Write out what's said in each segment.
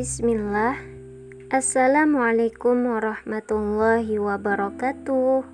Bismillah. Assalamualaikum warahmatullahi wabarakatuh.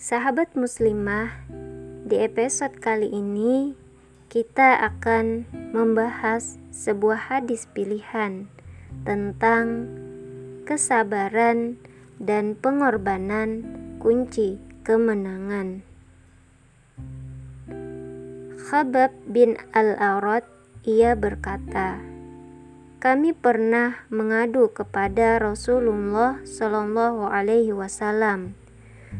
Sahabat muslimah Di episode kali ini Kita akan membahas sebuah hadis pilihan Tentang kesabaran dan pengorbanan kunci kemenangan. Khabab bin Al-Arad ia berkata, kami pernah mengadu kepada Rasulullah Shallallahu Alaihi Wasallam,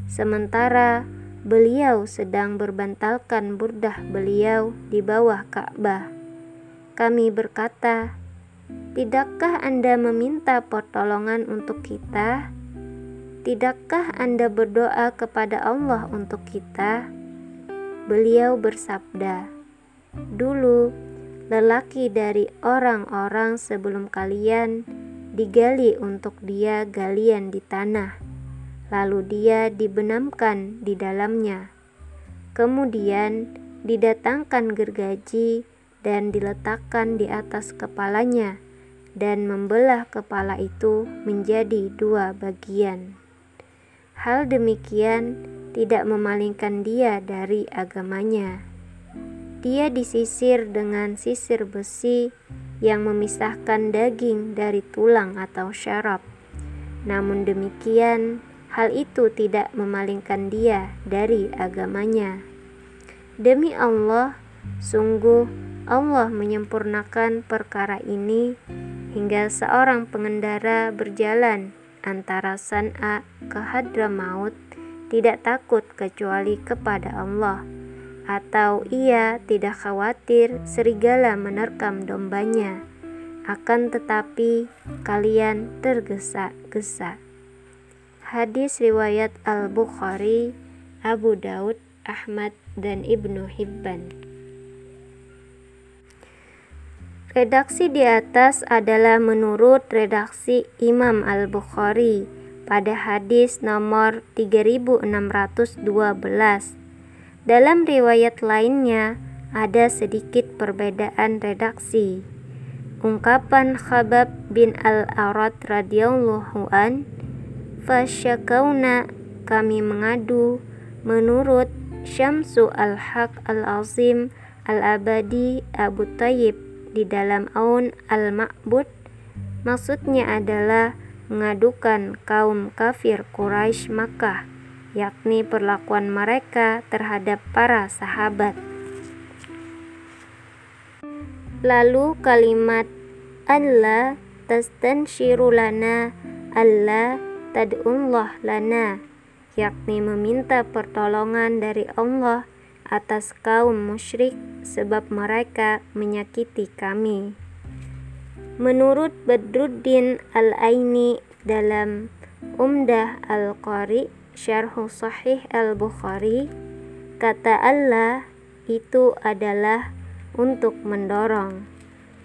sementara beliau sedang berbantalkan burdah beliau di bawah Ka'bah. Kami berkata, Tidakkah Anda meminta pertolongan untuk kita? Tidakkah Anda berdoa kepada Allah untuk kita? Beliau bersabda, "Dulu lelaki dari orang-orang sebelum kalian digali untuk dia galian di tanah, lalu dia dibenamkan di dalamnya. Kemudian didatangkan gergaji dan diletakkan di atas kepalanya." dan membelah kepala itu menjadi dua bagian. Hal demikian tidak memalingkan dia dari agamanya. Dia disisir dengan sisir besi yang memisahkan daging dari tulang atau syaraf. Namun demikian, hal itu tidak memalingkan dia dari agamanya. Demi Allah, sungguh Allah menyempurnakan perkara ini hingga seorang pengendara berjalan antara San'a ke Hadramaut tidak takut kecuali kepada Allah, atau ia tidak khawatir serigala menerkam dombanya. Akan tetapi kalian tergesa-gesa. Hadis riwayat Al-Bukhari, Abu Daud, Ahmad, dan Ibnu Hibban. Redaksi di atas adalah menurut redaksi Imam Al-Bukhari pada hadis nomor 3612. Dalam riwayat lainnya ada sedikit perbedaan redaksi. Ungkapan Khabab bin Al-Arad radhiyallahu an, "Fasyakauna kami mengadu menurut Syamsu Al-Haq Al-Azim Al-Abadi Abu Tayyib di dalam Aun Al-Ma'bud maksudnya adalah mengadukan kaum kafir Quraisy Makkah, yakni perlakuan mereka terhadap para sahabat. Lalu kalimat Allah lana Allah tad'ullah lana yakni meminta pertolongan dari Allah atas kaum musyrik sebab mereka menyakiti kami. Menurut Badruddin Al-Aini dalam Umdah Al-Qari Syarhu Sahih Al-Bukhari kata Allah itu adalah untuk mendorong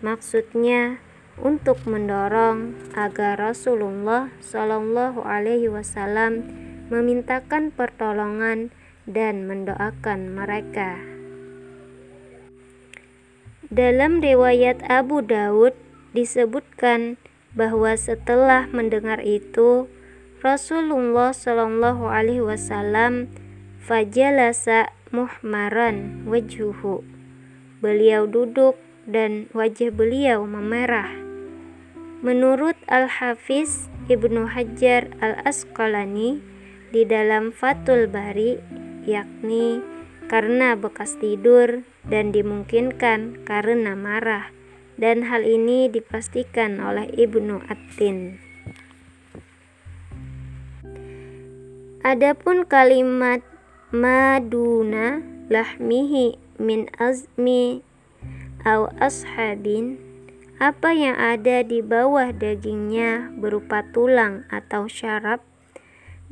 maksudnya untuk mendorong agar Rasulullah Shallallahu Alaihi Wasallam memintakan pertolongan dan mendoakan mereka. Dalam riwayat Abu Daud disebutkan bahwa setelah mendengar itu Rasulullah Shallallahu Alaihi Wasallam fajalasa muhmaran wajhuhu. Beliau duduk dan wajah beliau memerah. Menurut Al-Hafiz Ibnu Hajar Al-Asqalani di dalam Fatul Bari, yakni karena bekas tidur dan dimungkinkan karena marah dan hal ini dipastikan oleh Ibnu Attin. Adapun kalimat maduna lahmihi min azmi au ashabin apa yang ada di bawah dagingnya berupa tulang atau syaraf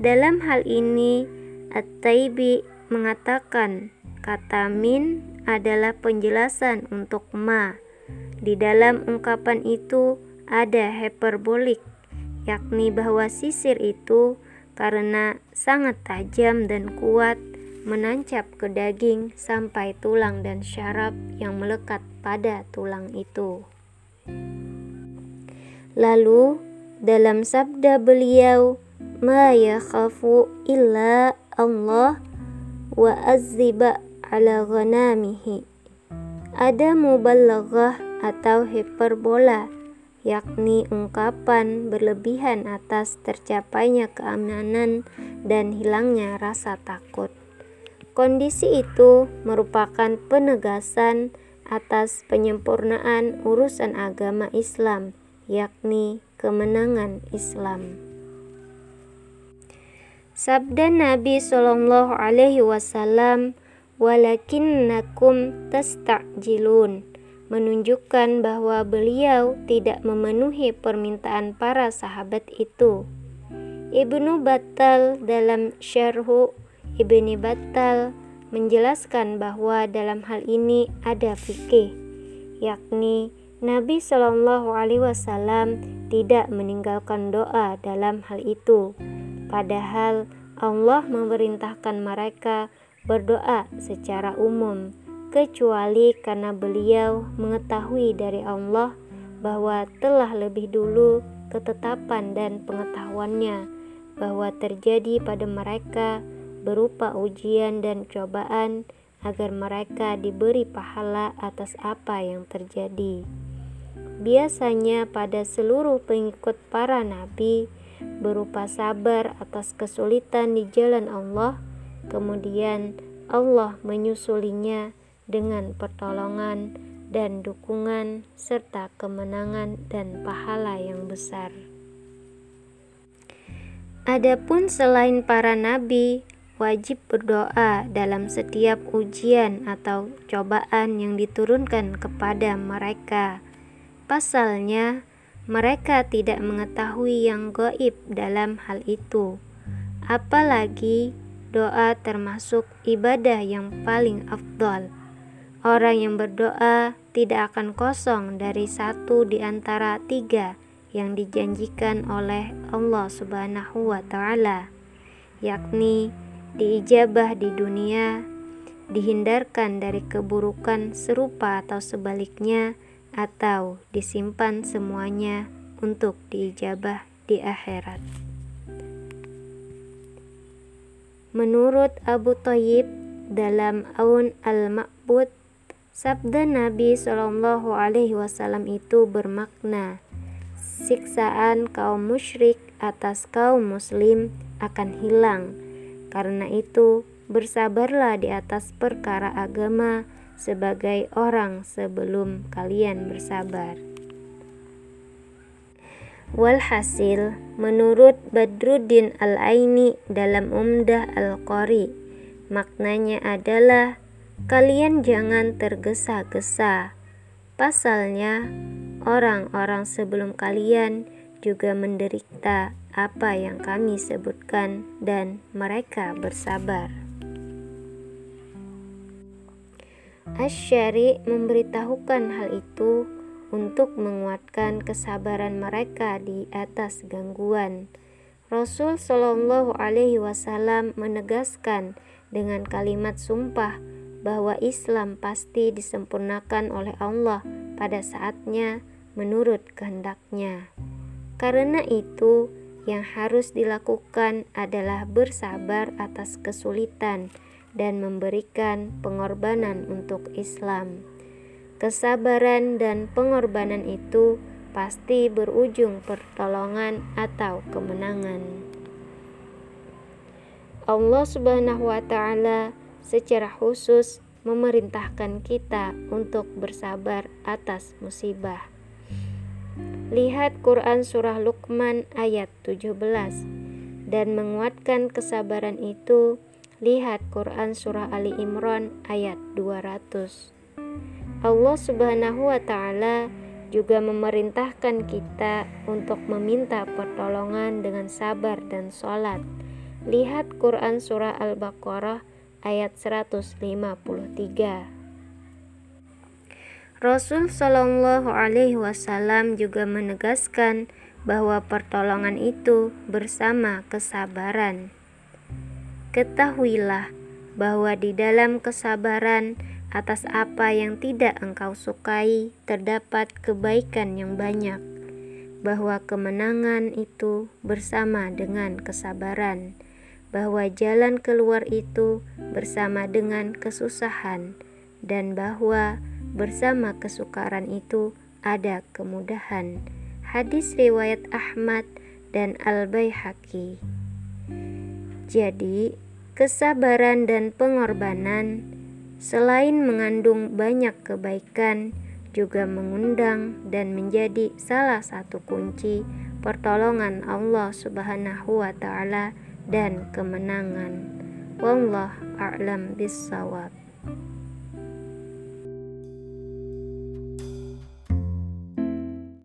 dalam hal ini At-Taibi mengatakan kata min adalah penjelasan untuk ma. Di dalam ungkapan itu ada hiperbolik, yakni bahwa sisir itu karena sangat tajam dan kuat menancap ke daging sampai tulang dan syaraf yang melekat pada tulang itu. Lalu dalam sabda beliau, "Ma yakhafu illa Allah wa azziba ala ghanamihi." Ada mubalaghah atau hiperbola, yakni ungkapan berlebihan atas tercapainya keamanan dan hilangnya rasa takut. Kondisi itu merupakan penegasan atas penyempurnaan urusan agama Islam, yakni kemenangan Islam. Sabda Nabi Shallallahu Alaihi Wasallam, "Walakinnakum tasta'jilun," menunjukkan bahwa beliau tidak memenuhi permintaan para sahabat itu. Ibnu Battal dalam Syarhu Ibni Battal menjelaskan bahwa dalam hal ini ada fikih, yakni Nabi Shallallahu Alaihi Wasallam tidak meninggalkan doa dalam hal itu, padahal Allah memerintahkan mereka berdoa secara umum, kecuali karena beliau mengetahui dari Allah bahwa telah lebih dulu ketetapan dan pengetahuannya bahwa terjadi pada mereka berupa ujian dan cobaan agar mereka diberi pahala atas apa yang terjadi. Biasanya pada seluruh pengikut para nabi berupa sabar atas kesulitan di jalan Allah, kemudian Allah menyusulinya dengan pertolongan dan dukungan serta kemenangan dan pahala yang besar. Adapun selain para nabi, wajib berdoa dalam setiap ujian atau cobaan yang diturunkan kepada mereka. Pasalnya, mereka tidak mengetahui yang goib dalam hal itu. Apalagi doa termasuk ibadah yang paling afdol. Orang yang berdoa tidak akan kosong dari satu di antara tiga yang dijanjikan oleh Allah Subhanahu wa Ta'ala, yakni diijabah di dunia, dihindarkan dari keburukan serupa atau sebaliknya, atau disimpan semuanya untuk diijabah di akhirat. Menurut Abu Thayyib dalam Aun al-Ma'bud, sabda Nabi Shallallahu Alaihi Wasallam itu bermakna siksaan kaum musyrik atas kaum muslim akan hilang karena itu, bersabarlah di atas perkara agama sebagai orang sebelum kalian bersabar. Walhasil, menurut Badruddin Al-Aini dalam Umdah Al-Qari, maknanya adalah kalian jangan tergesa-gesa. Pasalnya, orang-orang sebelum kalian juga menderita apa yang kami sebutkan dan mereka bersabar. Asyari memberitahukan hal itu untuk menguatkan kesabaran mereka di atas gangguan. Rasul Shallallahu Alaihi Wasallam menegaskan dengan kalimat sumpah bahwa Islam pasti disempurnakan oleh Allah pada saatnya menurut kehendaknya. Karena itu, yang harus dilakukan adalah bersabar atas kesulitan dan memberikan pengorbanan untuk Islam. Kesabaran dan pengorbanan itu pasti berujung pertolongan atau kemenangan. Allah Subhanahu wa taala secara khusus memerintahkan kita untuk bersabar atas musibah. Lihat Quran Surah Luqman ayat 17 Dan menguatkan kesabaran itu Lihat Quran Surah Ali Imran ayat 200 Allah subhanahu wa ta'ala juga memerintahkan kita untuk meminta pertolongan dengan sabar dan sholat. Lihat Quran Surah Al-Baqarah ayat 153. Rasul Shallallahu Alaihi Wasallam juga menegaskan bahwa pertolongan itu bersama kesabaran. Ketahuilah bahwa di dalam kesabaran atas apa yang tidak engkau sukai terdapat kebaikan yang banyak. bahwa kemenangan itu bersama dengan kesabaran, bahwa jalan keluar itu bersama dengan kesusahan, dan bahwa bersama kesukaran itu ada kemudahan. Hadis riwayat Ahmad dan Al-Baihaqi. Jadi, kesabaran dan pengorbanan selain mengandung banyak kebaikan, juga mengundang dan menjadi salah satu kunci pertolongan Allah Subhanahu wa taala dan kemenangan. Wallah a'lam bissawab.